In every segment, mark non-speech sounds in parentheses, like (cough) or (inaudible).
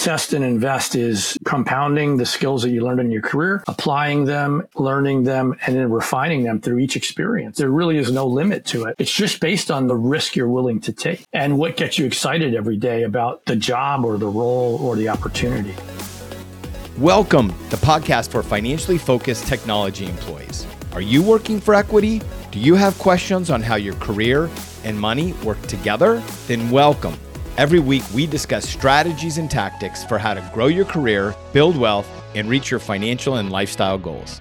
Test and invest is compounding the skills that you learned in your career, applying them, learning them, and then refining them through each experience. There really is no limit to it. It's just based on the risk you're willing to take and what gets you excited every day about the job or the role or the opportunity. Welcome, to the podcast for financially focused technology employees. Are you working for equity? Do you have questions on how your career and money work together? Then welcome. Every week, we discuss strategies and tactics for how to grow your career, build wealth, and reach your financial and lifestyle goals.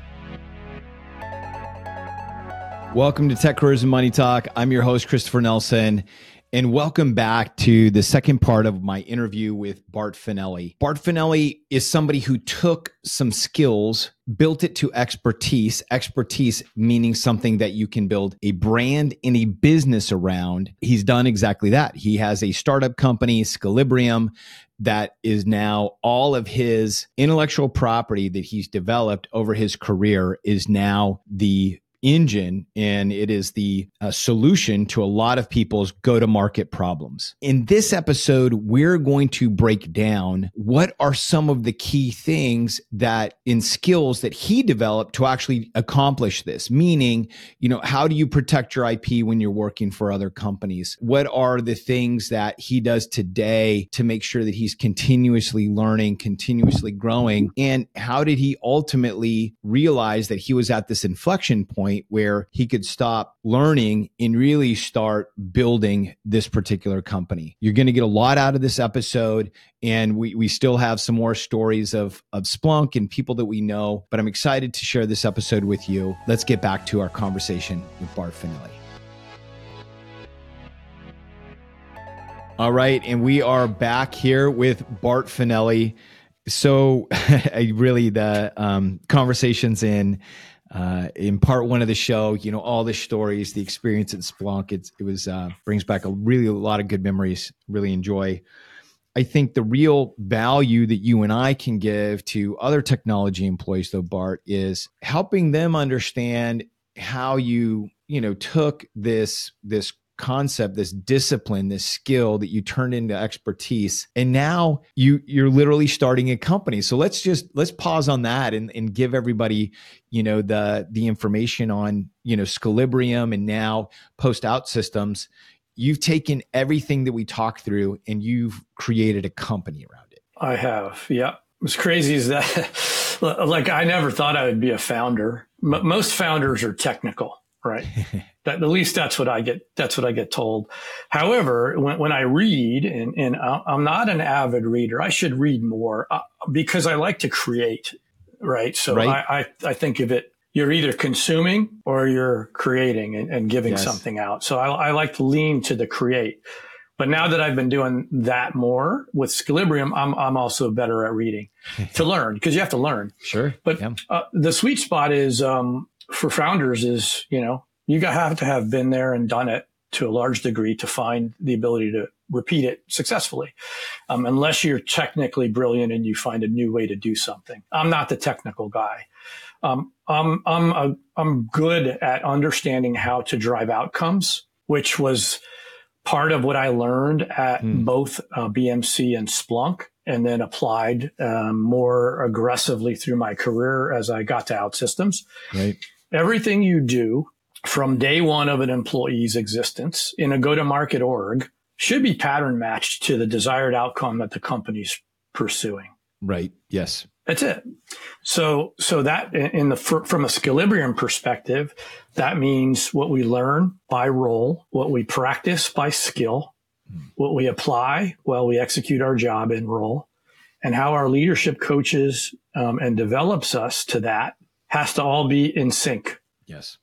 Welcome to Tech Careers and Money Talk. I'm your host, Christopher Nelson. And welcome back to the second part of my interview with Bart Finelli. Bart Finelli is somebody who took some skills, built it to expertise, expertise meaning something that you can build a brand and a business around. He's done exactly that. He has a startup company, Skillibrium, that is now all of his intellectual property that he's developed over his career is now the engine and it is the uh, solution to a lot of people's go to market problems. In this episode, we're going to break down what are some of the key things that in skills that he developed to actually accomplish this. Meaning, you know, how do you protect your IP when you're working for other companies? What are the things that he does today to make sure that he's continuously learning, continuously growing? And how did he ultimately realize that he was at this inflection point? Point where he could stop learning and really start building this particular company. You're going to get a lot out of this episode. And we, we still have some more stories of, of Splunk and people that we know, but I'm excited to share this episode with you. Let's get back to our conversation with Bart Finelli. All right, and we are back here with Bart Finelli. So, (laughs) really, the um, conversations in uh, in part one of the show, you know, all the stories, the experience at Splunk, it's, it was uh, brings back a really a lot of good memories. Really enjoy. I think the real value that you and I can give to other technology employees, though, Bart, is helping them understand how you, you know, took this this concept this discipline this skill that you turned into expertise. And now you you're literally starting a company. So let's just let's pause on that and, and give everybody you know the the information on you know Skillibrium and now post OutSystems. You've taken everything that we talked through and you've created a company around it. I have. Yeah. What's crazy as that (laughs) like i never thought i would be a founder. Most founders are technical right? (laughs) that, at least that's what I get. That's what I get told. However, when, when I read, and, and I'm not an avid reader, I should read more uh, because I like to create, right? So right. I, I, I think of it. You're either consuming or you're creating and, and giving yes. something out. So I, I like to lean to the create. But now that I've been doing that more with Skillibrium, I'm, I'm also better at reading (laughs) to learn because you have to learn. Sure. But yeah. uh, the sweet spot is um, for founders is, you know, you have to have been there and done it to a large degree to find the ability to repeat it successfully. Um, unless you're technically brilliant and you find a new way to do something. I'm not the technical guy. Um, I'm, I'm, a, I'm good at understanding how to drive outcomes, which was part of what I learned at mm. both uh, BMC and Splunk and then applied um, more aggressively through my career as I got to OutSystems. Right everything you do from day one of an employee's existence in a go to market org should be pattern matched to the desired outcome that the company's pursuing. Right. Yes. That's it. So, so that in the, from a Skillibrium perspective, that means what we learn by role, what we practice by skill, what we apply while we execute our job in role, and how our leadership coaches um, and develops us to that has to all be in sync. Yes.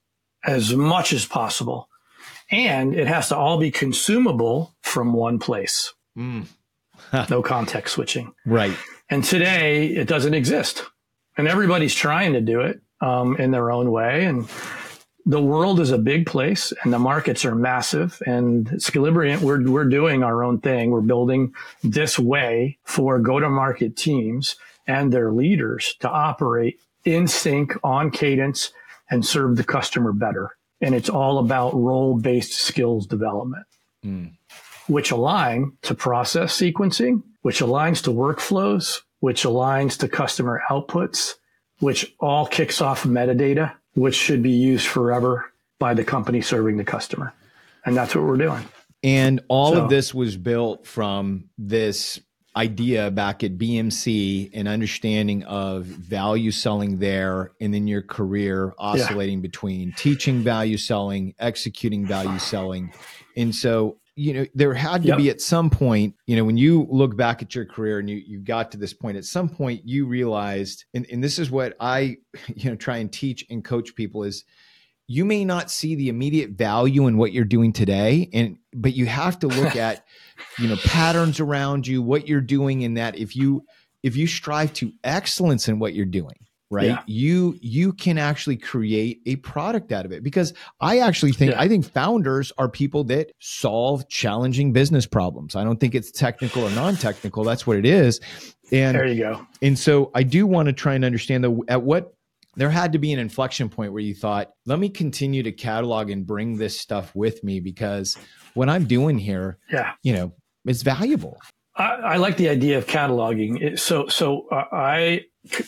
As much as possible. And it has to all be consumable from one place. Mm. (laughs) no context switching. Right. And today it doesn't exist. And everybody's trying to do it um, in their own way. And the world is a big place and the markets are massive. And Skillibrium, we're, we're doing our own thing. We're building this way for go to market teams and their leaders to operate in sync, on cadence, and serve the customer better. And it's all about role based skills development, mm. which align to process sequencing, which aligns to workflows, which aligns to customer outputs, which all kicks off metadata, which should be used forever by the company serving the customer. And that's what we're doing. And all so, of this was built from this idea back at BMC and understanding of value selling there and then your career oscillating yeah. between teaching value selling, executing value selling. And so, you know, there had to yep. be at some point, you know, when you look back at your career and you you got to this point, at some point you realized, and, and this is what I, (laughs) you know, try and teach and coach people is you may not see the immediate value in what you're doing today and but you have to look (laughs) at you know patterns around you what you're doing in that. If you if you strive to excellence in what you're doing right yeah. you you can actually create a product out of it. Because i actually think yeah. i think founders are people that solve challenging business problems. I don't think it's technical or non-technical. That's what it is. And there you go. and so i do want to try and understand the at what there had to be an inflection point where you thought, let me continue to catalog and bring this stuff with me because what I'm doing here, yeah, you know, is valuable. I, I like the idea of cataloging. So, so uh, I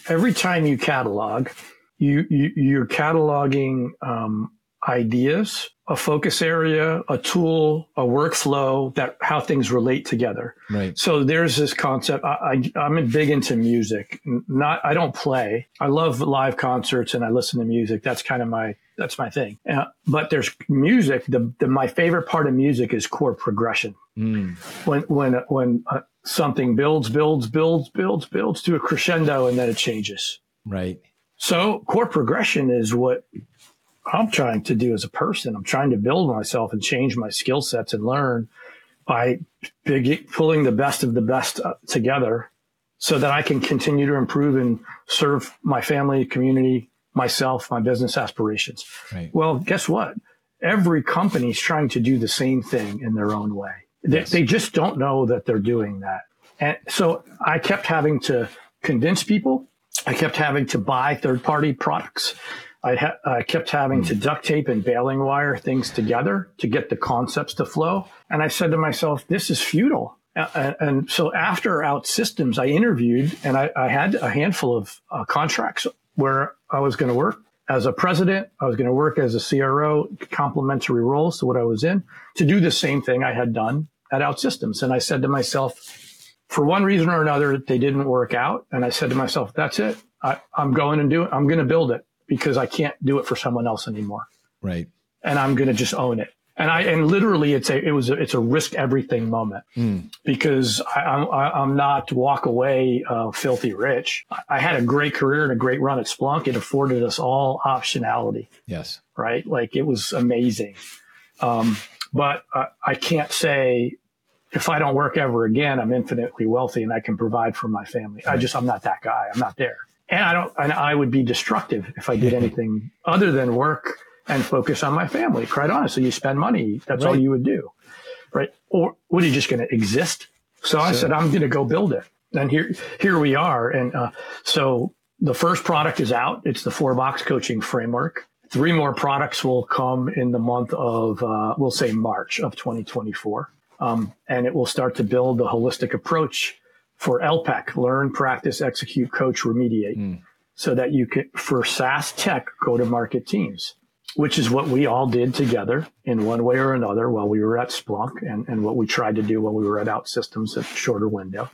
every time you catalog, you, you you're cataloging um, ideas a focus area, a tool, a workflow that how things relate together. Right. So there's this concept. I, I am big into music. Not I don't play. I love live concerts and I listen to music. That's kind of my that's my thing. Uh, but there's music. The, the my favorite part of music is chord progression. Mm. When when when uh, something builds, builds, builds, builds, builds to a crescendo and then it changes. Right. So chord progression is what I'm trying to do as a person. I'm trying to build myself and change my skill sets and learn by big, pulling the best of the best uh, together so that I can continue to improve and serve my family, community, myself, my business aspirations. Right. Well, guess what? Every company is trying to do the same thing in their own way. Yes. They, they just don't know that they're doing that. And so I kept having to convince people. I kept having to buy third party products. I, ha- I, kept having to duct tape and baling wire things together to get the concepts to flow. And I said to myself, this is futile. Uh, and so after OutSystems, I interviewed and I, I had a handful of uh, contracts where I was going to work as a president. I was going to work as a CRO, complementary roles to what I was in to do the same thing I had done at OutSystems. And I said to myself, for one reason or another, they didn't work out. And I said to myself, that's it. I, I'm going and do it. I'm going to build it because I can't do it for someone else anymore. Right. And I'm going to just own it. And I, and literally it's a, it was, a, it's a risk everything moment mm. because I, I'm, I'm not walk away, uh, filthy rich. I had a great career and a great run at Splunk. It afforded us all optionality. Yes. Right. Like it was amazing. Um, but uh, I can't say if I don't work ever again, I'm infinitely wealthy and I can provide for my family. Right. I just, I'm not that guy. I'm not there and I don't, and I would be destructive if I did (laughs) anything other than work and focus on my family. Quite honestly, you spend money. That's right. all you would do. Right. Or what are you just going to exist? So I said, I'm going to go build it. And here, here we are. And, uh, so the first product is out. It's the four box coaching framework. Three more products will come in the month of, uh, we'll say March of 2024. Um, and it will start to build the holistic approach for LPEC, learn, practice, execute, coach, remediate, mm. so that you can, for SaaS tech, go to market teams, which is what we all did together in one way or another while we were at Splunk and, and what we tried to do while we were at OutSystems at shorter window.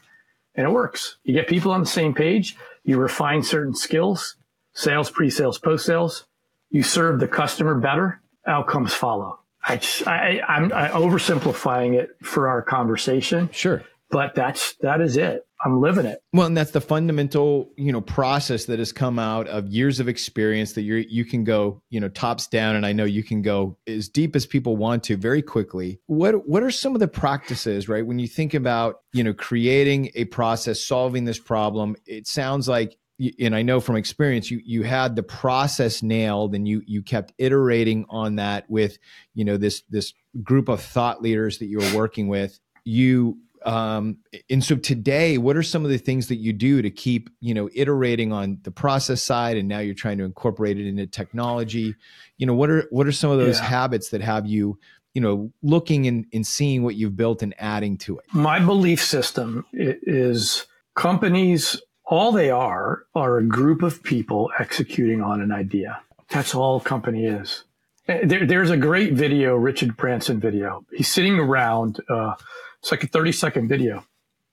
And it works. You get people on the same page. You refine certain skills, sales, pre-sales, post-sales. You serve the customer better. Outcomes follow. I, just, I, I'm I oversimplifying it for our conversation. Sure but that's that is it. I'm living it. Well and that's the fundamental you know process that has come out of years of experience that you you can go you know tops down and i know you can go as deep as people want to very quickly. What what are some of the practices right? When you think about you know creating a process solving this problem it sounds like and I know from experience you you had the process nailed and you you kept iterating on that with you know this this group of thought leaders that you were working with. You um, and so today, what are some of the things that you do to keep, you know, iterating on the process side, and now you're trying to incorporate it into technology? You know, what are what are some of those yeah. habits that have you you know, looking and, and seeing what you've built and adding to it? My belief system is companies, all they are, are a group of people executing on an idea. That's all a company is. Eh, there, there's a great video, Richard Branson video. He's sitting around, uh, it's like a 30 second video.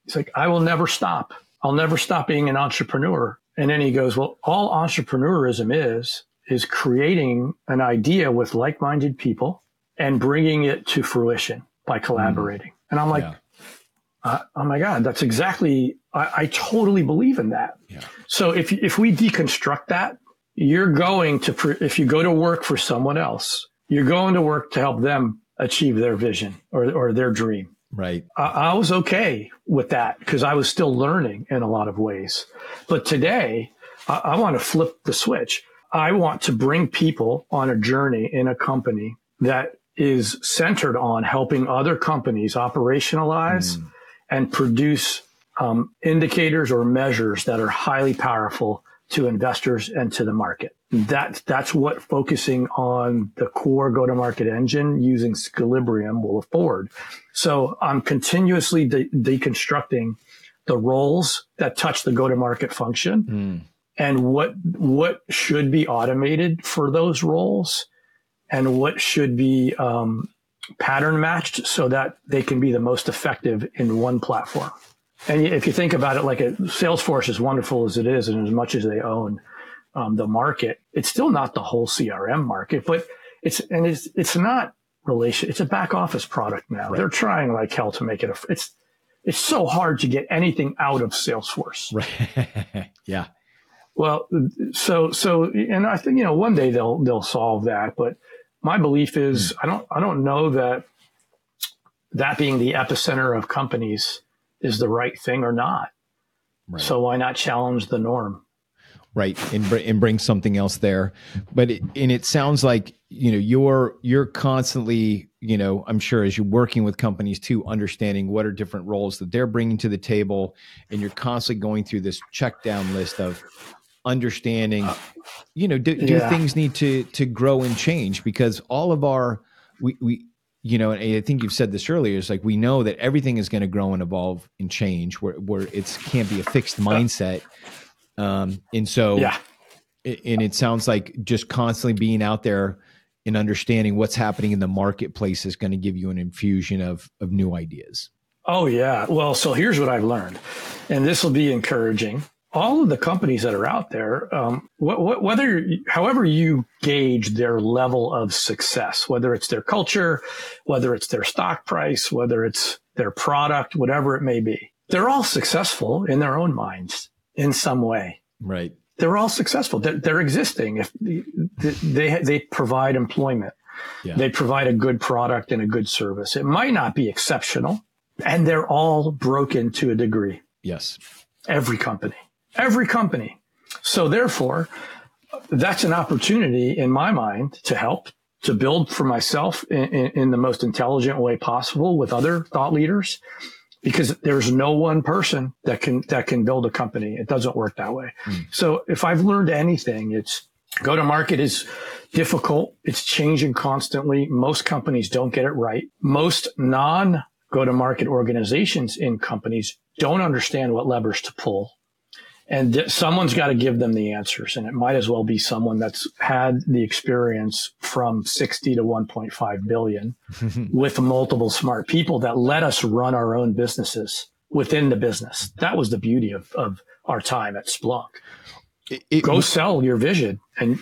He's like, I will never stop. I'll never stop being an entrepreneur. And then he goes, well, all entrepreneurism is, is creating an idea with like-minded people and bringing it to fruition by collaborating. Mm. And I'm like, yeah. uh, oh my God, that's exactly, I, I totally believe in that. Yeah. So if, if we deconstruct that, you're going to, if you go to work for someone else, you're going to work to help them achieve their vision or, or their dream. Right. I, I was okay with that because I was still learning in a lot of ways. But today, I, I want to flip the switch. I want to bring people on a journey in a company that is centered on helping other companies operationalize mm. and produce um, indicators or measures that are highly powerful to investors and to the market. That, that's what focusing on the core go-to-market engine using Skillibrium will afford. So I'm continuously de- deconstructing the roles that touch the go-to-market function mm. and what, what should be automated for those roles and what should be, um, pattern matched so that they can be the most effective in one platform. And if you think about it, like a, Salesforce, as wonderful as it is, and as much as they own um, the market, it's still not the whole CRM market, but it's and it's it's not relation. It's a back office product now. Right. They're trying like hell to make it a. It's it's so hard to get anything out of Salesforce. Right. (laughs) yeah. Well, so so, and I think you know one day they'll they'll solve that, but my belief is mm. I don't I don't know that that being the epicenter of companies is the right thing or not. Right. So why not challenge the norm? Right, and and bring something else there, but it, and it sounds like you know you're you're constantly you know I'm sure as you're working with companies too, understanding what are different roles that they're bringing to the table, and you're constantly going through this check down list of understanding, you know, do, do yeah. things need to to grow and change because all of our we we you know, and I think you've said this earlier. It's like we know that everything is going to grow and evolve and change, where where it can't be a fixed mindset. Um, and so, yeah, and it sounds like just constantly being out there and understanding what's happening in the marketplace is going to give you an infusion of of new ideas. Oh yeah. Well, so here's what I've learned, and this will be encouraging all of the companies that are out there, um, wh- wh- whether, however you gauge their level of success, whether it's their culture, whether it's their stock price, whether it's their product, whatever it may be, they're all successful in their own minds in some way. Right. They're all successful. They're, they're existing. If they, they provide employment, yeah. they provide a good product and a good service. It might not be exceptional and they're all broken to a degree. Yes. Every company. Every company. So therefore, that's an opportunity in my mind to help to build for myself in, in, in, the most intelligent way possible with other thought leaders because there's no one person that can that can build a company. It doesn't work that way. Mm. so if i've learned anything it's go to market is difficult. It's changing constantly. Most companies don't get it right. Most non go to market organizations in companies don't understand what levers to pull and th- someone's got to give them the answers and it might as well be someone that's had the experience from 60 to 1.5 billion (laughs) with multiple smart people that let us run our own businesses within the business. That was the beauty of, of our time at splunk. It, it, go sell your vision and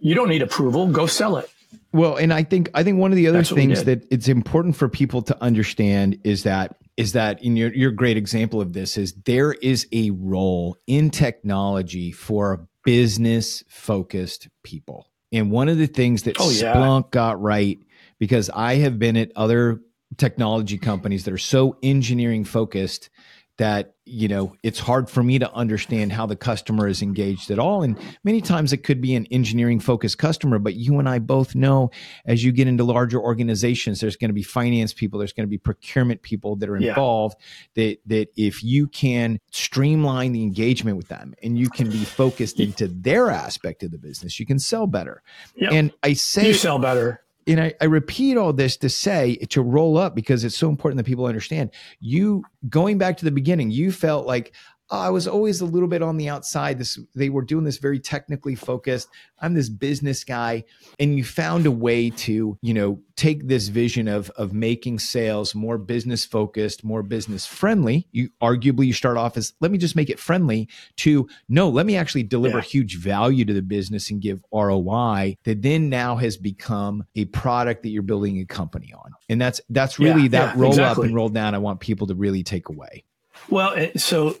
you don't need approval. Go sell it. Well and i think i think one of the other things that it's important for people to understand is that is that in your your great example of this is there is a role in technology for business focused people. And one of the things that oh, yeah. Splunk got right because I have been at other technology companies that are so engineering focused that you know it's hard for me to understand how the customer is engaged at all and many times it could be an engineering focused customer but you and i both know as you get into larger organizations there's going to be finance people there's going to be procurement people that are involved yeah. that that if you can streamline the engagement with them and you can be focused into their aspect of the business you can sell better yep. and i say you sell better and I, I repeat all this to say to roll up because it's so important that people understand you going back to the beginning you felt like I was always a little bit on the outside. This they were doing this very technically focused. I'm this business guy, and you found a way to, you know, take this vision of of making sales more business focused, more business friendly. You arguably you start off as let me just make it friendly to no, let me actually deliver yeah. huge value to the business and give ROI that then now has become a product that you're building a company on. And that's that's really yeah, that yeah, roll exactly. up and roll down I want people to really take away. Well, so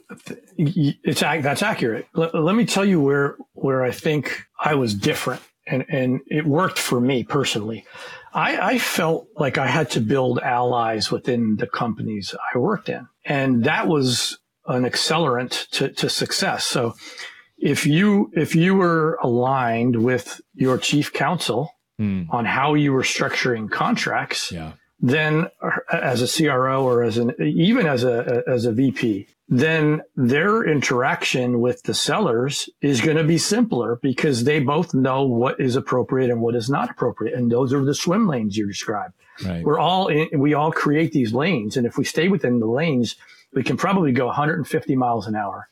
it's that's accurate. Let, let, me tell you where where I think I was different, and and it worked for me personally. I, I felt like I had to build allies within the companies I worked in, and that was an accelerant to, to success. So, if you if you were aligned with your chief counsel mm. on how you were structuring contracts, yeah then as a CRO or as an even as a as a VP, then their interaction with the sellers is going to be simpler because they both know what is appropriate and what is not appropriate, and those are the swim lanes you described. Right. We're all in, we all create these lanes, and if we stay within the lanes, we can probably go 150 miles an hour.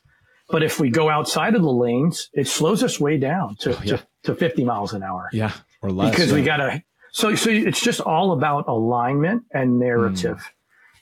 But if we go outside of the lanes, it slows us way down to, oh, yeah. to, to 50 miles an hour. Yeah. Or less. Because yeah. we got to so, so it's just all about alignment and narrative. Mm.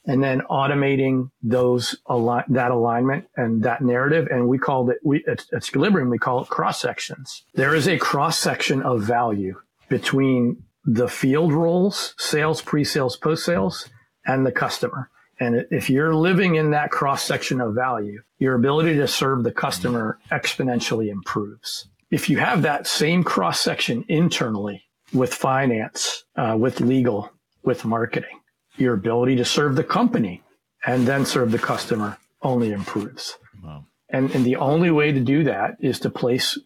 And then automating those align that alignment and that narrative. And we called it, we, at, at Skillibrium, we call it cross sections. There is a cross section of value between the field roles, sales, pre-sales, post-sales, and the customer. And if you're living in that cross section of value, your ability to serve the customer exponentially improves. If you have that same cross section internally, with finance, uh, with legal, with marketing. Your ability to serve the company and then serve the customer only improves. Wow. And, and the only way to do that is to place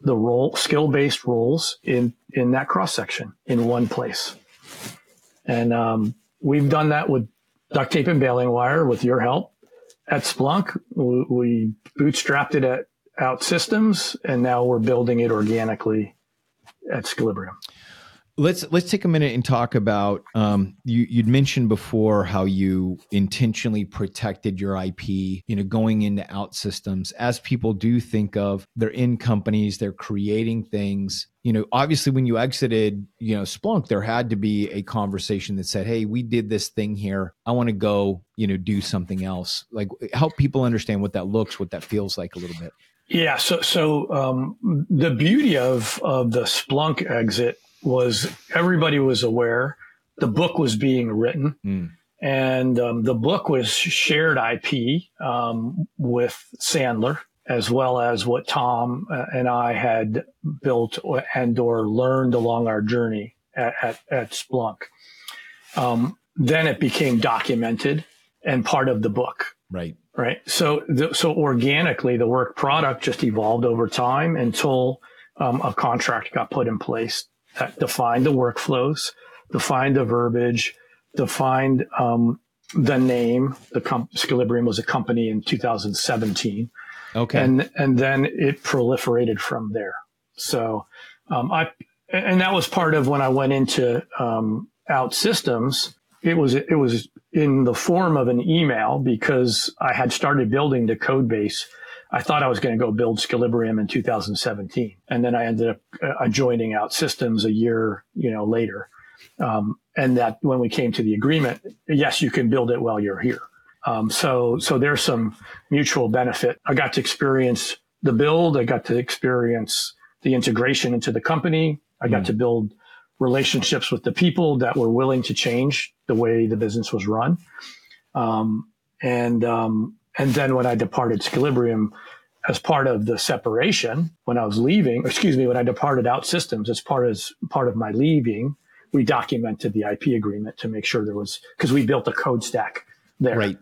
the role, skill based roles in, in that cross section in one place. And, um, we've done that with duct tape and baling wire with your help at Splunk. We, we bootstrapped it at OutSystems and now we're building it organically at Skillibrium. Let's let's take a minute and talk about um, you. You'd mentioned before how you intentionally protected your IP. You know, going into OutSystems as people do think of they're in companies, they're creating things. You know, obviously, when you exited, you know, Splunk, there had to be a conversation that said, "Hey, we did this thing here. I want to go, you know, do something else." Like, help people understand what that looks, what that feels like a little bit. Yeah. So, so um, the beauty of of the Splunk exit was everybody was aware the book was being written. Mm. And um, the book was shared IP um, with Sandler, as well as what Tom uh, and I had built and or learned along our journey at, at, at Splunk. Um, then it became documented and part of the book. Right. Right. So, the, so organically, the work product just evolved over time until um, a contract got put in place that defined the workflows, defined the verbiage, defined um, the name. The comp- Skillibrium was a company in 2017. Okay. And and then it proliferated from there. So um, I and that was part of when I went into um, OutSystems. It was it was in the form of an email because I had started building the code base I thought I was going to go build Skillibrium in 2017. And then I ended up uh, joining OutSystems a year, you know, later. Um, and that when we came to the agreement, yes, you can build it while you're here. Um, so, so there's some mutual benefit. I got to experience the build. I got to experience the integration into the company. I got mm. to build relationships with the people that were willing to change the way the business was run. Um, and, um, and then when I departed Skillibrium as part of the separation, when I was leaving, excuse me, when I departed OutSystems as part as part of my leaving, we documented the IP agreement to make sure there was because we built a code stack there. Right.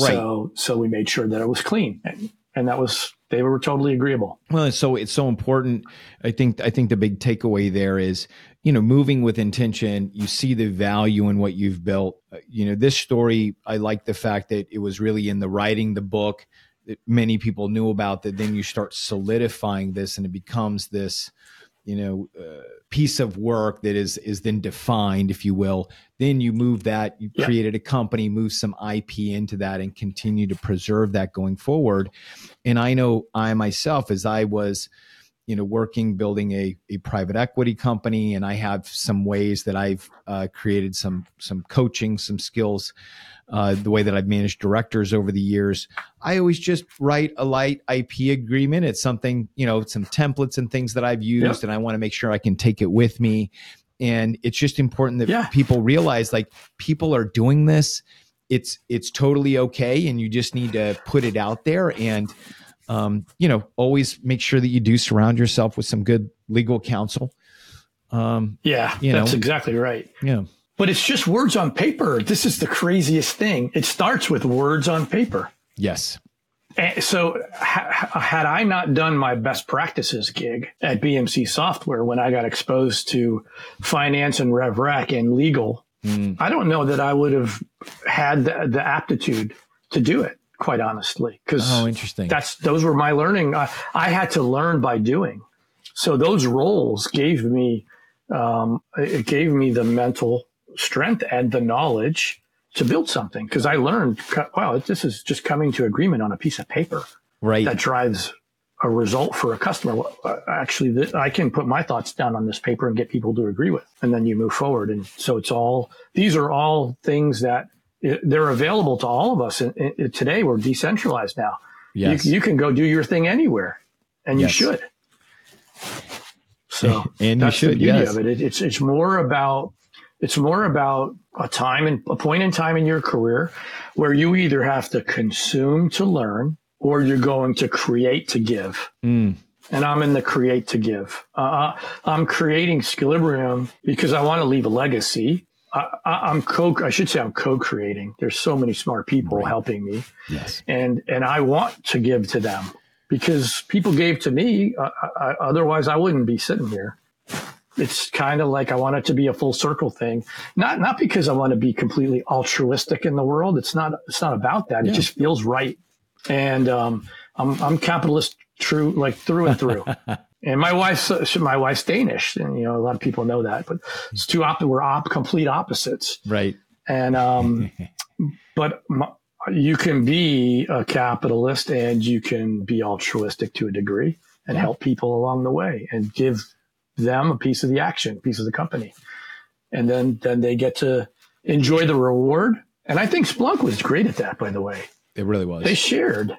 Right. So so we made sure that it was clean. And, and that was they were totally agreeable. Well, it's so it's so important. I think I think the big takeaway there is, you know, moving with intention. You see the value in what you've built. Uh, you know, this story. I like the fact that it was really in the writing the book that many people knew about. That then you start solidifying this, and it becomes this you know uh, piece of work that is is then defined if you will then you move that you yeah. created a company move some ip into that and continue to preserve that going forward and i know i myself as i was you know working building a, a private equity company and i have some ways that i've uh, created some some coaching some skills uh, the way that I've managed directors over the years, I always just write a light IP agreement. It's something, you know, some templates and things that I've used, yep. and I want to make sure I can take it with me. And it's just important that yeah. people realize like people are doing this. It's it's totally okay, and you just need to put it out there and um, you know, always make sure that you do surround yourself with some good legal counsel. Um, yeah, you that's know, exactly right. Yeah but it's just words on paper. This is the craziest thing. It starts with words on paper. Yes. And so, ha- had I not done my best practices gig at BMC Software when I got exposed to finance and RevRec and legal, mm. I don't know that I would have had the, the aptitude to do it. Quite honestly, because oh, interesting. That's those were my learning. I, I had to learn by doing. So those roles gave me um, it gave me the mental strength and the knowledge to build something because I learned, wow, this is just coming to agreement on a piece of paper. Right. That drives a result for a customer. Actually, actually, I can put my thoughts down on this paper and get people to agree with, and then you move forward. And so it's all, these are all things that they're available to all of us. And today we're decentralized now. Yes. You, you can go do your thing anywhere and you yes. should. So and you should, the beauty yes. of it. it. It's, it's more about it's more about a time and a point in time in your career where you either have to consume to learn or you're going to create to give. Mm. And I'm in the create to give. Uh, uh I'm creating Skillibrium because I want to leave a legacy. I, am co. I should say I'm co-creating. There's so many smart people right. helping me. Yes. And and I want to give to them because people gave to me. Uh, I, otherwise, I wouldn't be sitting here it's kind of like I want it to be a full circle thing. Not not because I want to be completely altruistic in the world. It's not it's not about that. Yeah. It just feels right. And um, I'm I'm capitalist true like through and through. (laughs) and my wife's my wife's Danish, and you know a lot of people know that. But it's two op we're op complete opposites. Right. And um, (laughs) but my, you can be a capitalist and you can be altruistic to a degree and help people along the way and give them a piece of the action, piece of the company. And then, then they get to enjoy the reward. And I think Splunk was great at that, by the way. It really was. They shared.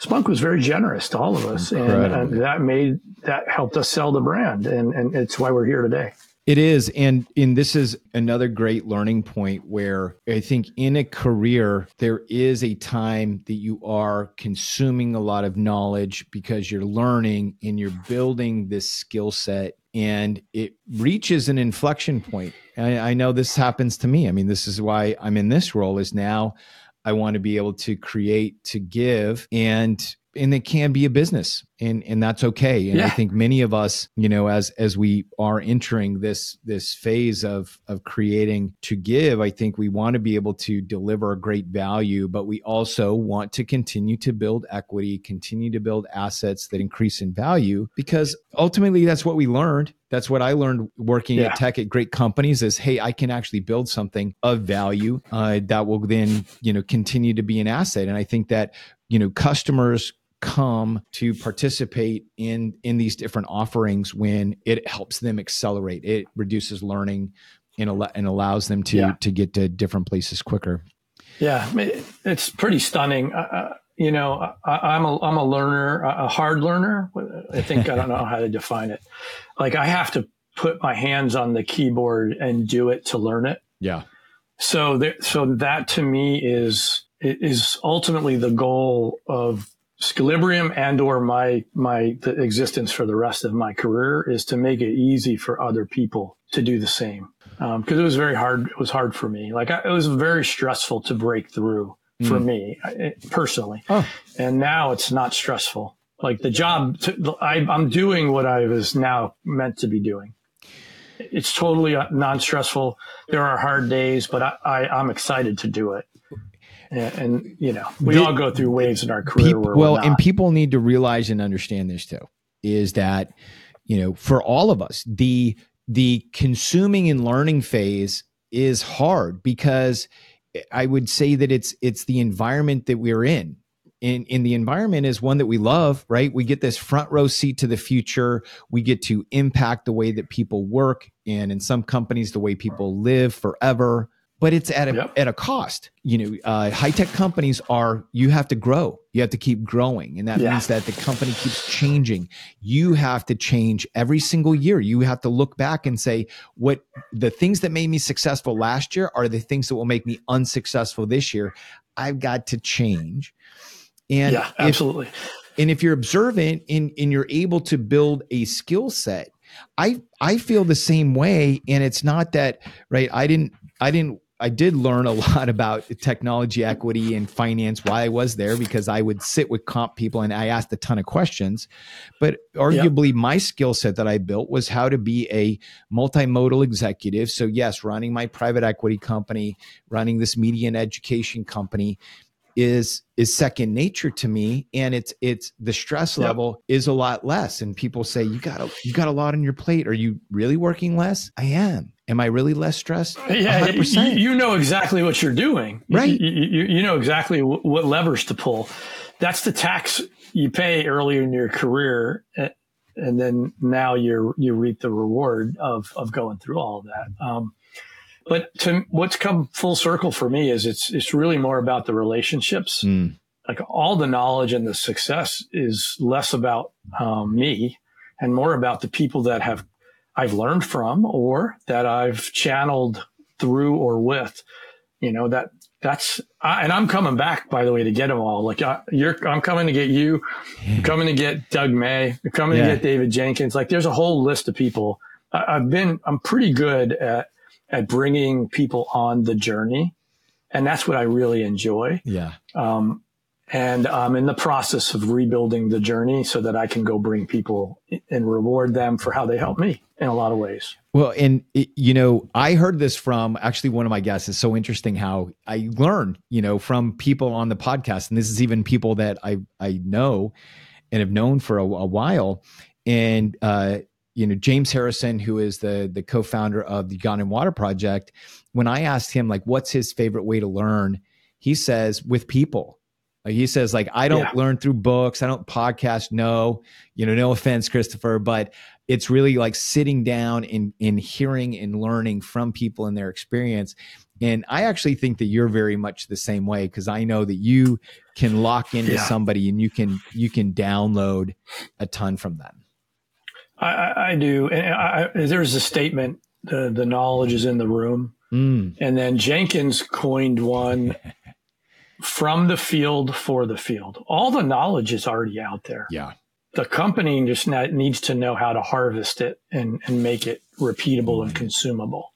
Splunk was very generous to all of us. And, and, that made, that helped us sell the brand. And, and it's why we're here today. It is. And, and this is another great learning point where I think in a career, there is a time that you are consuming a lot of knowledge because you're learning and you're building this skill set and it reaches an inflection point. I, I know this happens to me. I mean, this is why I'm in this role is now I want to be able to create, to give, and and it can be a business and and that's okay and yeah. i think many of us you know as as we are entering this this phase of of creating to give i think we want to be able to deliver a great value but we also want to continue to build equity continue to build assets that increase in value because ultimately that's what we learned that's what I learned working yeah. at tech at great companies is, hey, I can actually build something of value uh, that will then, you know, continue to be an asset. And I think that, you know, customers come to participate in in these different offerings when it helps them accelerate. It reduces learning and, al- and allows them to yeah. to get to different places quicker. Yeah it's pretty stunning. Uh, you know I, am a i'm a learner a hard learner. I think i don't know how to define it. Like i have to put my hands on the keyboard and do it to learn it. Yeah. So there, so that to me is is ultimately the goal of Skillibrium and or my my existence for the rest of my career is to make it easy for other people to do the same because um, it was very hard. It was hard for me. Like I, it was very stressful to break through for mm. me personally, oh. and now it's not stressful. Like the job, to, I, I'm doing what I was now meant to be doing. It's totally uh, non-stressful. There are hard days, but I, I, I'm excited to do it and, and you know we the, all go through waves in our career. well, and people need to realize and understand this too is that you know, for all of us, the the consuming and learning phase is hard because I would say that it's it's the environment that we're in. In, in the environment is one that we love, right? We get this front row seat to the future. We get to impact the way that people work and in some companies, the way people live forever but it's at a yep. at a cost. You know, uh, high tech companies are you have to grow, you have to keep growing, and that yeah. means that the company keeps changing. You have to change every single year. You have to look back and say, what the things that made me successful last year are the things that will make me unsuccessful this year. I've got to change. And yeah, absolutely. If, and if you're observant and, and you're able to build a skill set, I I feel the same way. And it's not that right. I didn't I didn't I did learn a (laughs) lot about technology equity and finance while I was there because I would sit with comp people and I asked a ton of questions. But arguably, my skill set that I built was how to be a multimodal executive. So, yes, running my private equity company, running this media and education company is is second nature to me and it's it's the stress yep. level is a lot less and people say you got a, you got a lot on your plate. Are you really working less? I am. Am i really less stressed? (laughs) Yeah 100%. You, you know exactly what you're doing. Right. you, you, you know exactly what levers to pull. That's the tax you pay earlier in your career and then now you're you reap the reward of of going through all of that. Um, but to what's come full circle for me is it's it's really more about the relationships. Mm. Like all the knowledge and the success is less about um, me and more about the people that have I've learned from or that I've channeled through or with. You know that that's I, and I'm coming back by the way to get them all. Like uh, you're, I'm coming to get you. I'm coming to get Doug May. I'm coming yeah. to get David Jenkins. Like there's a whole list of people. I, I've been. I'm pretty good at at bringing people on the journey. And that's what I really enjoy. Yeah. Um, and I'm in the process of rebuilding the journey so that I can go bring people and reward them for how they help me in a lot of ways. Well, and it, you know, I heard this from actually one of my guests. It's so interesting how I learned, you know, from people on the podcast, and this is even people that I I know and have known for a, a while. And uh, you know James Harrison, who is the the co-founder of the Gone in Water Project, when I asked him like what's his favorite way to learn, he says with people. he says like I don't yeah. learn through books, I don't podcast. No, you know, no offense, Christopher, but it's really like sitting down and and hearing and learning from people and their experience. And I actually think that you're very much the same way because I know that you can lock into yeah. somebody and you can you can download a ton from them. I, I do. And I, there's a statement: the the knowledge is in the room. Mm. And then Jenkins coined one (laughs) from the field for the field. All the knowledge is already out there. Yeah. The company just needs to know how to harvest it and, and make it repeatable and consumable.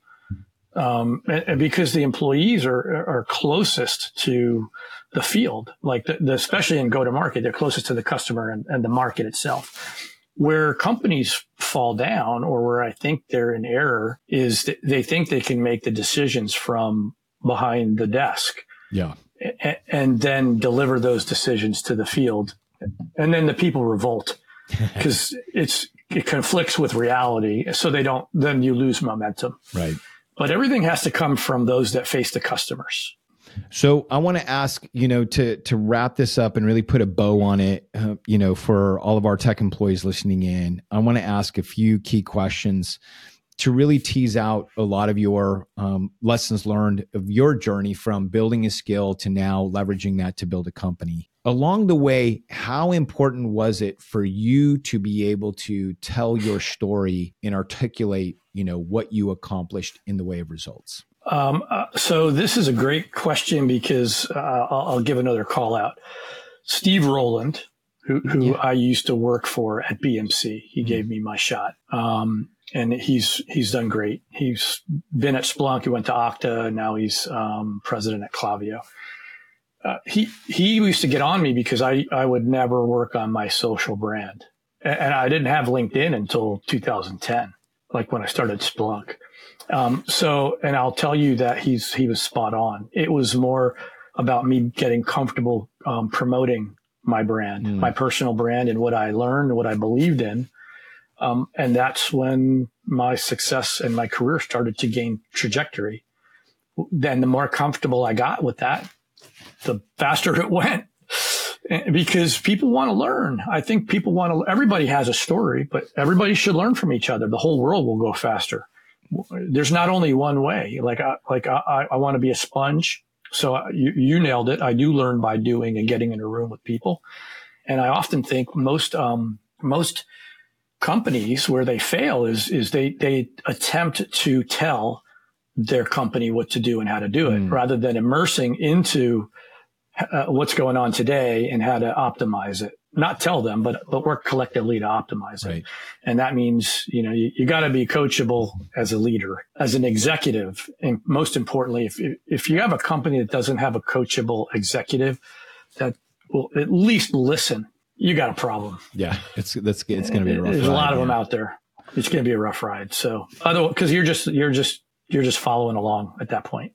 Um, and, because the employees are, are closest to the field, like the, the, especially in go to market, they're closest to the customer and, and the market itself. Where companies fall down or where I think they're in error is that they think they can make the decisions from behind the desk. Yeah. And then deliver those decisions to the field. And then the people revolt (laughs) because it's, it conflicts with reality. So they don't, then you lose momentum. Right. But everything has to come from those that face the customers. So I want to ask, you know, to to wrap this up and really put a bow on it, uh, you know, for all of our tech employees listening in. I want to ask a few key questions to really tease out a lot of your um, lessons learned of your journey from building a skill to now leveraging that to build a company. Along the way, how important was it for you to be able to tell your story and articulate, you know, what you accomplished in the way of results? Um, uh, so this is a great question because uh, I'll, I'll, give another call out. Steve Rowland, who, who yeah. I used to work for at BMC, he mm-hmm. gave me my shot. Um, and he's he's done great. He's been at Splunk. He went to Okta. Now he's um, president at Klaviyo. Uh, he he used to get on me because I I would never work on my social brand, and, and I didn't have LinkedIn until 2010, like when I started Splunk. Um, so, and I'll tell you that he's he was spot on. It was more about me getting comfortable um, promoting my brand, mm. my personal brand, and what I learned, what I believed in. Um, and that's when my success and my career started to gain trajectory. Then the more comfortable I got with that, the faster (laughs) it went because people want to learn. I think people want to, everybody has a story, but everybody should learn from each other. The whole world will go faster. There's not only one way. Like, I, like I, I want to be a sponge. So you, you nailed it. I do learn by doing and getting in a room with people. And I often think most, um, most companies where they fail is, is they, they attempt to tell their company what to do and how to do it mm. rather than immersing into uh, what's going on today and how to optimize it. Not tell them, but but work collectively to optimize right. it. And that means you know you, you got to be coachable as a leader, as an executive, and most importantly, if if you have a company that doesn't have a coachable executive that will at least listen, you got a problem. Yeah, it's that's it's going to be a rough. There's ride, a lot of yeah. them out there. It's going to be a rough ride. So, other because you're just you're just you're just following along at that point,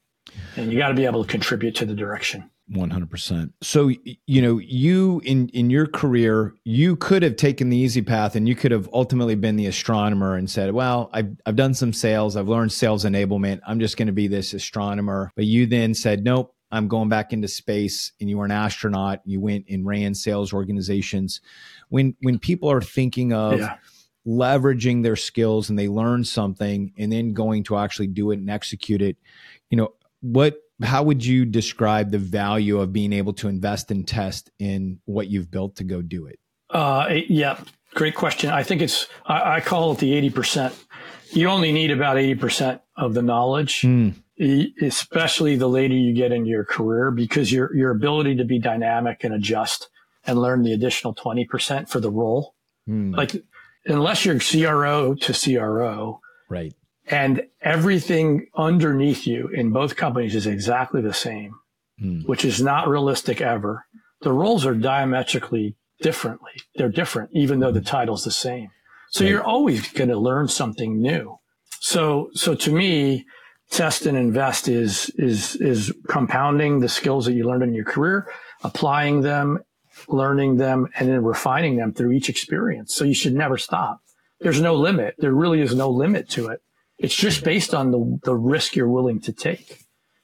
and you got to be able to contribute to the direction. 100%. So you know, you in in your career, you could have taken the easy path and you could have ultimately been the astronomer and said, "Well, I've I've done some sales, I've learned sales enablement. I'm just going to be this astronomer." But you then said, "Nope, I'm going back into space." And you were an astronaut, you went and ran sales organizations. When when people are thinking of yeah. leveraging their skills and they learn something and then going to actually do it and execute it, you know, what how would you describe the value of being able to invest and test in what you've built to go do it? Uh, yeah, great question. I think it's, I, I, call it the 80%. You only need about 80% of the knowledge, mm. especially the later you get into your career, because your, your ability to be dynamic and adjust and learn the additional 20% for the role. Mm. Like, unless you're CRO to CRO, right and everything underneath you in both companies is exactly the same, mm. which is not realistic ever. The roles are diametrically differently. They're different, even though the title's the same. So right. you're always going to learn something new. So, so to me, test and invest is, is, is compounding the skills that you learned in your career, applying them, learning them, and then refining them through each experience. So you should never stop. There's no limit. There really is no limit to it. It's just based on the, the risk you're willing to take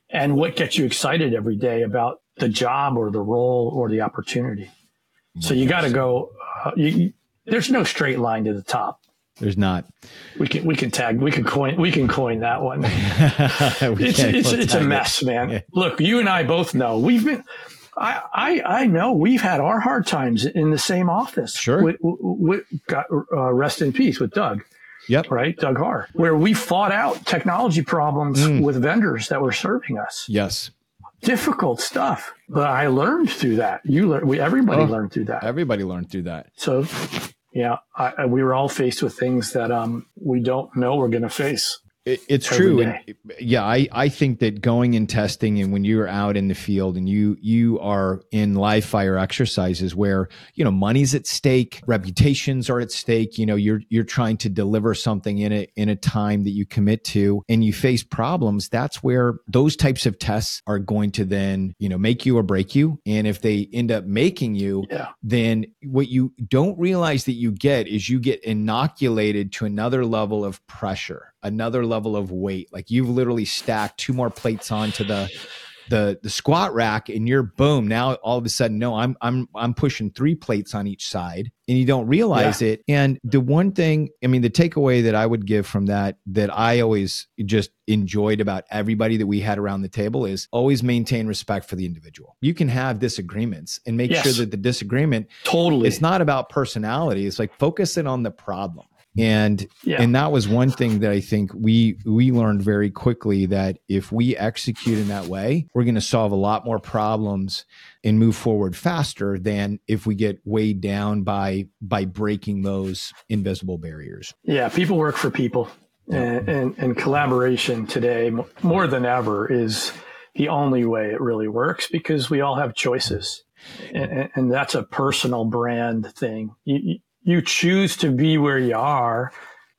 and what gets you excited every day about the job or the role or the opportunity. So you got to go. Uh, you, there's no straight line to the top. There's not. We can we can tag we can coin we can coin that one. (laughs) it's it's, it's a mess, it. man. Yeah. Look, you and I both know we've been. I, I I know we've had our hard times in the same office. Sure. With, with, got, uh, rest in peace with Doug. Yep. Right. Doug Har, where we fought out technology problems mm. with vendors that were serving us. Yes. Difficult stuff, but I learned through that. You learned, we, everybody oh, learned through that. Everybody learned through that. So, yeah, I, we were all faced with things that um, we don't know we're going to face. It, it's true. And yeah, I, I think that going and testing and when you're out in the field and you you are in live fire exercises where, you know, money's at stake, reputations are at stake, you know, you're you're trying to deliver something in a in a time that you commit to and you face problems, that's where those types of tests are going to then, you know, make you or break you. And if they end up making you, yeah. then what you don't realize that you get is you get inoculated to another level of pressure another level of weight. Like you've literally stacked two more plates onto the the the squat rack and you're boom now all of a sudden no i'm i'm i'm pushing three plates on each side and you don't realize yeah. it and the one thing i mean the takeaway that i would give from that that i always just enjoyed about everybody that we had around the table is always maintain respect for the individual you can have disagreements and make yes. sure that the disagreement totally it's not about personality it's like focusing on the problem and yeah. and that was one thing that i think we we learned very quickly that if we execute in that way we're going to solve a lot more problems and move forward faster than if we get weighed down by by breaking those invisible barriers. Yeah people work for people. And, and, and collaboration today more than ever is the only way it really works because we all have choices. And, and that's a personal brand thing. You, you choose to be where you are.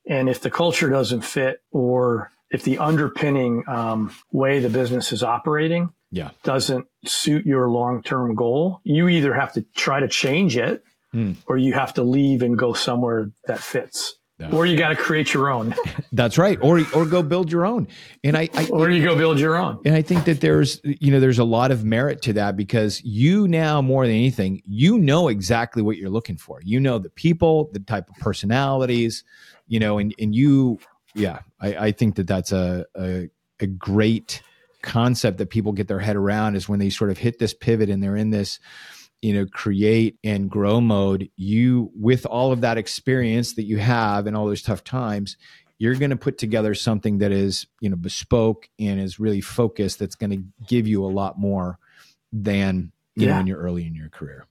And if the culture doesn't fit or if the underpinning um, way the business is operating yeah. doesn't suit your long term goal, you either have to try to change it mm. or you have to leave and go somewhere that fits. No. Or you got to create your own. (laughs) That's right. Or or go build your own. And I, I or you go build your own. And I think that there's you know there's a lot of merit to that because you now more than anything you know exactly what you're looking for. You know the people, the type of personalities, you know, and and you yeah I, I think that that's a, a a great concept that people get their head around is when they sort of hit this pivot and they're in this you know create and grow mode you with all of that experience that you have and all those tough times you're going to put together something that is you know bespoke and is really focused that's going to give you a lot more than you yeah. know when you're early in your career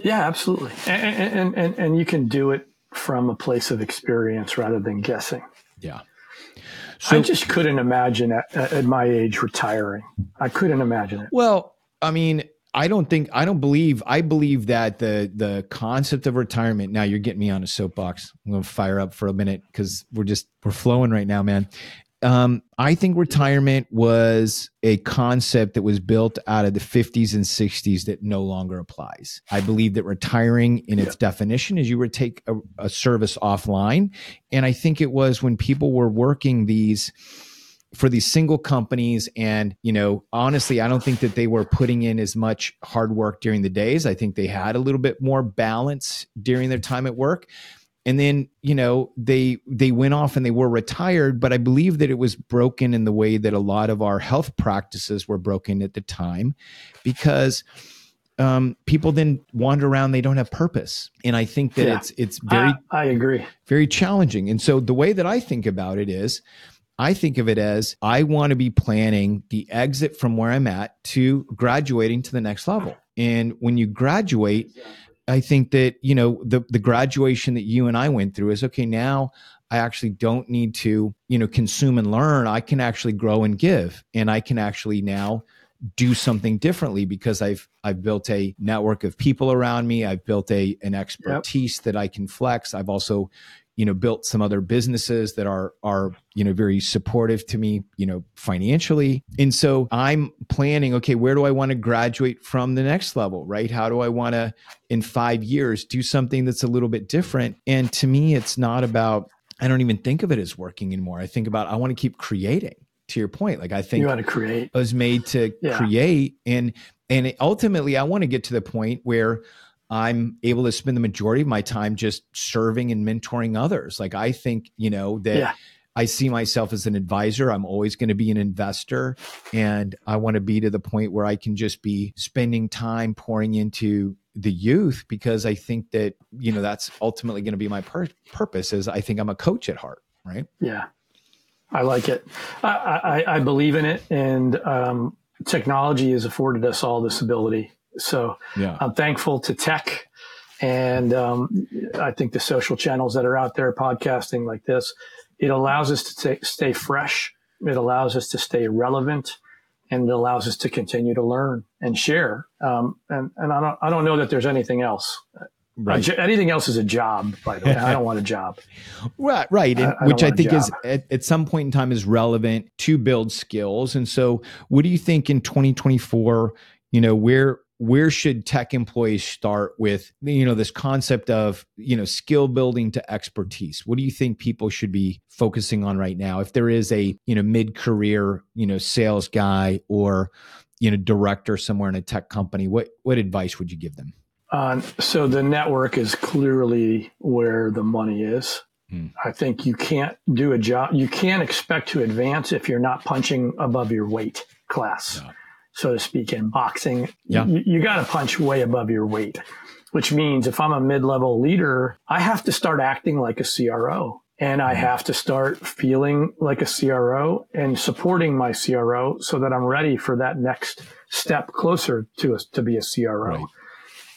yeah absolutely and, and and and you can do it from a place of experience rather than guessing yeah so, I just couldn't imagine at, at my age retiring. I couldn't imagine it. Well, I mean, I don't think I don't believe I believe that the the concept of retirement. Now you're getting me on a soapbox. I'm going to fire up for a minute because we're just we're flowing right now, man. Um, I think retirement was a concept that was built out of the 50s and 60s that no longer applies. I believe that retiring, in its yeah. definition, is you would take a, a service offline, and I think it was when people were working these for these single companies. And you know honestly i don't think that they were putting in as much hard work during the days. I think they had a little bit more balance during their time at work. And then you know they they went off and they were retired but i believe that it was broken in the way that a lot of our health practices were broken at the time because um, people then wander around. They don't have purpose. And i think that yeah. it's it's very I, I agree. very challenging. And so the way that i think about it is I think of it as I want to be planning the exit from where I'm at to graduating to the next level. And when you graduate, I think that, you know, the the graduation that you and I went through is okay, now I actually don't need to, you know, consume and learn. I can actually grow and give. And I can actually now do something differently because I've I've built a network of people around me. I've built a an expertise yep. that I can flex. I've also, you know built some other businesses that are are you know very supportive to me you know financially. And so i'm planning okay where do i want to graduate from the next level right? How do i want to in 5 years do something that's a little bit different? And to me it's not about i don't even think of it as working anymore. I think about i want to keep creating to your point. Like i think you want to create. I was made to yeah. create. And and ultimately i want to get to the point where I'm able to spend the majority of my time just serving and mentoring others. Like I think, you know, that yeah. I see myself as an advisor. I'm always going to be an investor and I want to be to the point where I can just be spending time pouring into the youth because I think that, you know, that's ultimately going to be my pur- purpose is I think I'm a coach at heart, right? Yeah. I like it. I, I, I believe in it. And um, technology has afforded us all this ability so yeah. I'm thankful to tech. And um, I think the social channels that are out there, podcasting like this, it allows us to t- stay fresh. It allows us to stay relevant and it allows us to continue to learn and share. Um, and, and I don't, I don't know that there's anything else. Right. anything else is a job, by the way. I don't want a job. (laughs) right, right. I, I which I think is at, at, some point in time is relevant to build skills. And so, what do you think in 2024? You know, where where should tech employees start with you know this concept of you know skill building to expertise what do you think people should be focusing on right now if there is a you know mid-career you know sales guy or you know director somewhere in a tech company what what advice would you give them uh, so the network is clearly where the money is hmm. I think you can't do a job. You can't expect to advance if you're not punching above your weight class. Yeah so to speak, in boxing, yeah. you, you got to punch way above your weight, which means if I'm a mid level leader, I have to start acting like a CRO and I mm-hmm. have to start feeling like a CRO and supporting my CRO so that I'm ready for that next step closer to us to be a CRO. Right.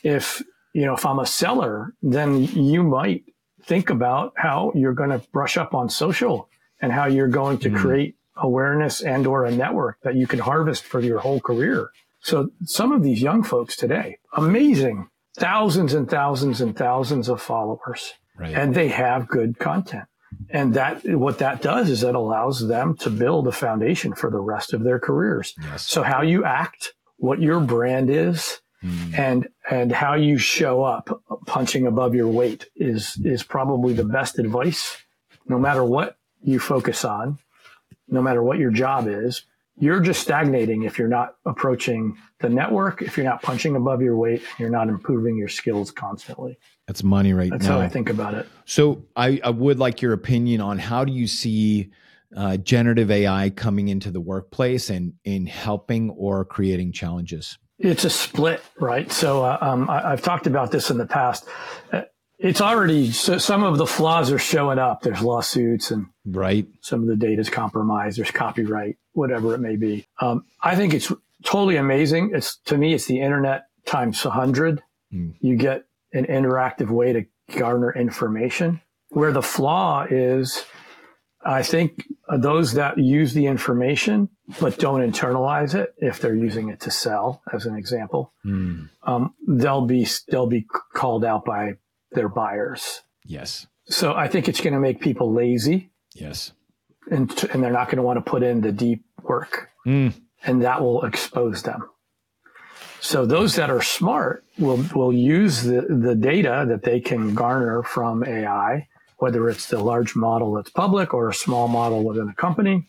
If, you know, if I'm a seller, then you might think about how you're going to brush up on social and how you're going to mm. create awareness and or a network that you can harvest for your whole career. So some of these young folks today, amazing, thousands and thousands and thousands of followers, right. and they have good content. And that, what that does is it allows them to build a foundation for the rest of their careers. Yes. So how you act, what your brand is, mm. and, and how you show up punching above your weight is, is probably the best advice no matter what you focus on, no matter what your job is, you're just stagnating if you're not approaching the network, if you're not punching above your weight, you're not improving your skills constantly. That's money right That's now. how I think about it. So I, I would like your opinion on how do you see uh, generative AI coming into the workplace and in helping or creating challenges? It's a split, right? So uh, um, I, have talked about this in the past. It's already so some of the flaws are showing up. There's lawsuits and right. Some of the data is compromised. There's copyright, whatever it may be. Um, I think it's totally amazing. It's to me, it's the internet times a hundred. Mm. You get an interactive way to garner information. Where the flaw is, I think those that use the information but don't internalize it, if they're using it to sell, as an example, mm. um, they'll be they'll be called out by their buyers. Yes. So I think it's going to make people lazy. Yes. And, and they're not going to want to put in the deep work. Mm. And that will expose them. So those that are smart will, will use the, the data that they can garner from AI, whether it's the large model that's public or a small model within a company,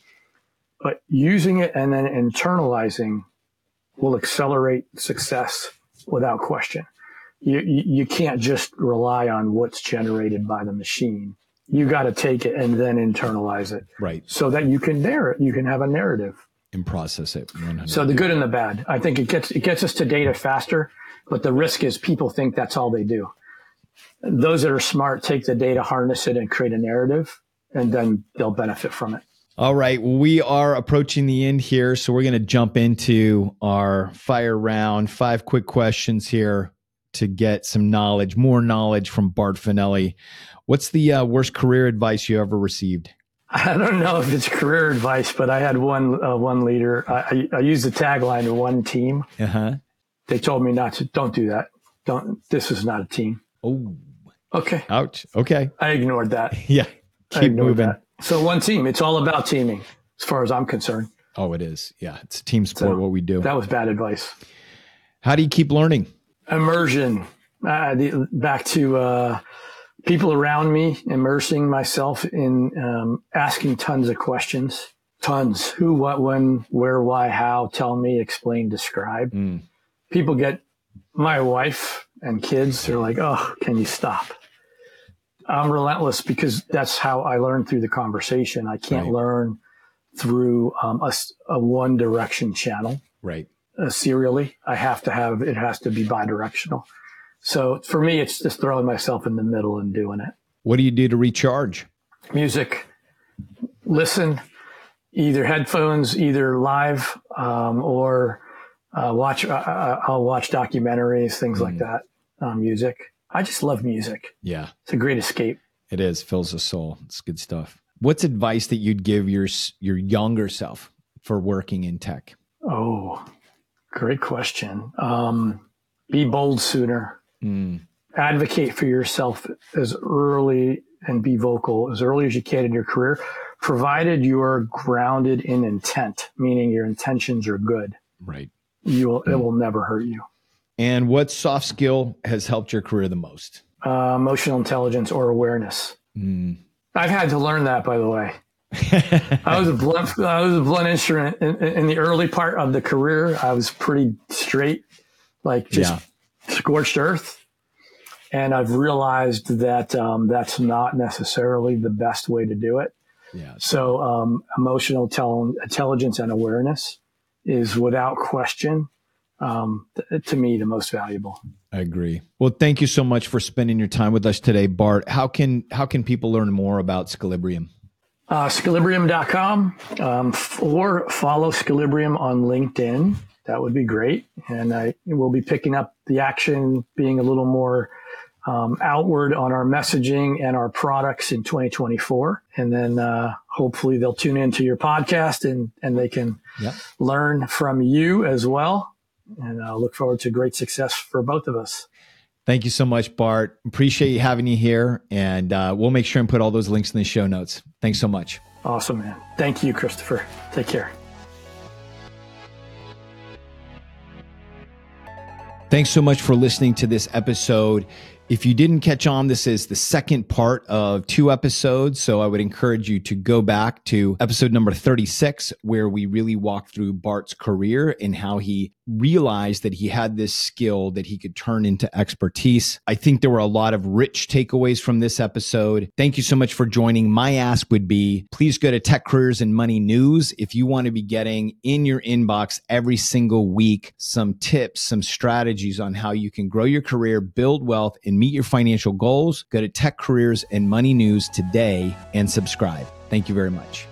but using it and then internalizing will accelerate success without question you, you can't just rely on what's generated by the machine. You got to take it and then internalize it. Right. So that you can narrate, you can have a narrative and process it. 100. So the good and the bad. I think it gets, it gets us to data faster, but the risk is people think that's all they do. Those that are smart take the data, harness it and create a narrative and then they'll benefit from it. All right. We are approaching the end here. So we're going to jump into our fire round. Five quick questions here to get some knowledge, more knowledge from Bart Finelli. What's the uh, worst career advice you ever received? I don't know if it's career advice, but I had one uh, one leader. I, I, I, used the tagline of one team. Uh-huh. They told me not to. Don't do that. Don't. This is not a team. Oh. Okay. Ouch. Okay. I ignored that. (laughs) yeah. Keep moving. That. So one team. It's all about teaming, as far as I'm concerned. Oh, it is. Yeah, it's a team sport. So what we do. That was bad advice. How do you keep learning? Immersion uh, the, back to uh, people around me immersing myself in um, asking tons of questions. Tons. Who what when where why how tell me explain describe. Mm. people get my wife and kids They're like oh can you stop? I'm relentless because that's how i learn through the conversation. I can't right. learn through um, a, a one direction channel. Right uh, serially. I have to have it has to be bidirectional. So for me, it's just throwing myself in the middle and doing it. What do you do to recharge? Music. Listen, either headphones, either live um, or uh, watch. Uh, uh I'll watch documentaries, things mm. like that. Um, music. I just love music. Yeah, it's a great escape. It is fills the soul. It's good stuff. What's advice that you'd give your your younger self for working in tech? Oh, Great question. Um, be bold sooner. Mm. Advocate for yourself as early and be vocal as early as you can in your career, provided you are grounded in intent, meaning your intentions are good. Right. You will, mm. it will never hurt you. And what soft skill has helped your career the most? Uh, emotional intelligence or awareness. Mm. I've had to learn that, by the way. I was a blunt. I was a blunt instrument in, in, the early part of the career. I was pretty straight, like just yeah. scorched earth. And I've realized that um, that's not necessarily the best way to do it. Yeah. So um, emotional tel- intelligence and awareness is without question um, th- to me the most valuable. I agree. Well, thank you so much for spending your time with us today, Bart. How can how can people learn more about Skillibrium? Uh, Skillibrium.com um, or follow Skillibrium on LinkedIn. That would be great. And I will be picking up the action, being a little more um, outward on our messaging and our products in 2024. And then uh, hopefully they'll tune into your podcast and, and they can yep. learn from you as well. And I look forward to great success for both of us. Thank you so much, Bart. Appreciate you having you here. And uh, we'll make sure and put all those links in the show notes. Thanks so much. Awesome, man. Thank you, Christopher. Take care. Thanks so much for listening to this episode. If you didn't catch on, this is the second part of two episodes. So I would encourage you to go back to episode number 36, where we really walk through Bart's career and how he realized that he had this skill that he could turn into expertise. I think there were a lot of rich takeaways from this episode. Thank you so much for joining. My ask would be please go to Tech Careers and Money News if you want to be getting in your inbox every single week some tips, some strategies on how you can grow your career, build wealth, and meet your financial goals. Go to Tech Careers and Money News today and subscribe. Thank you very much.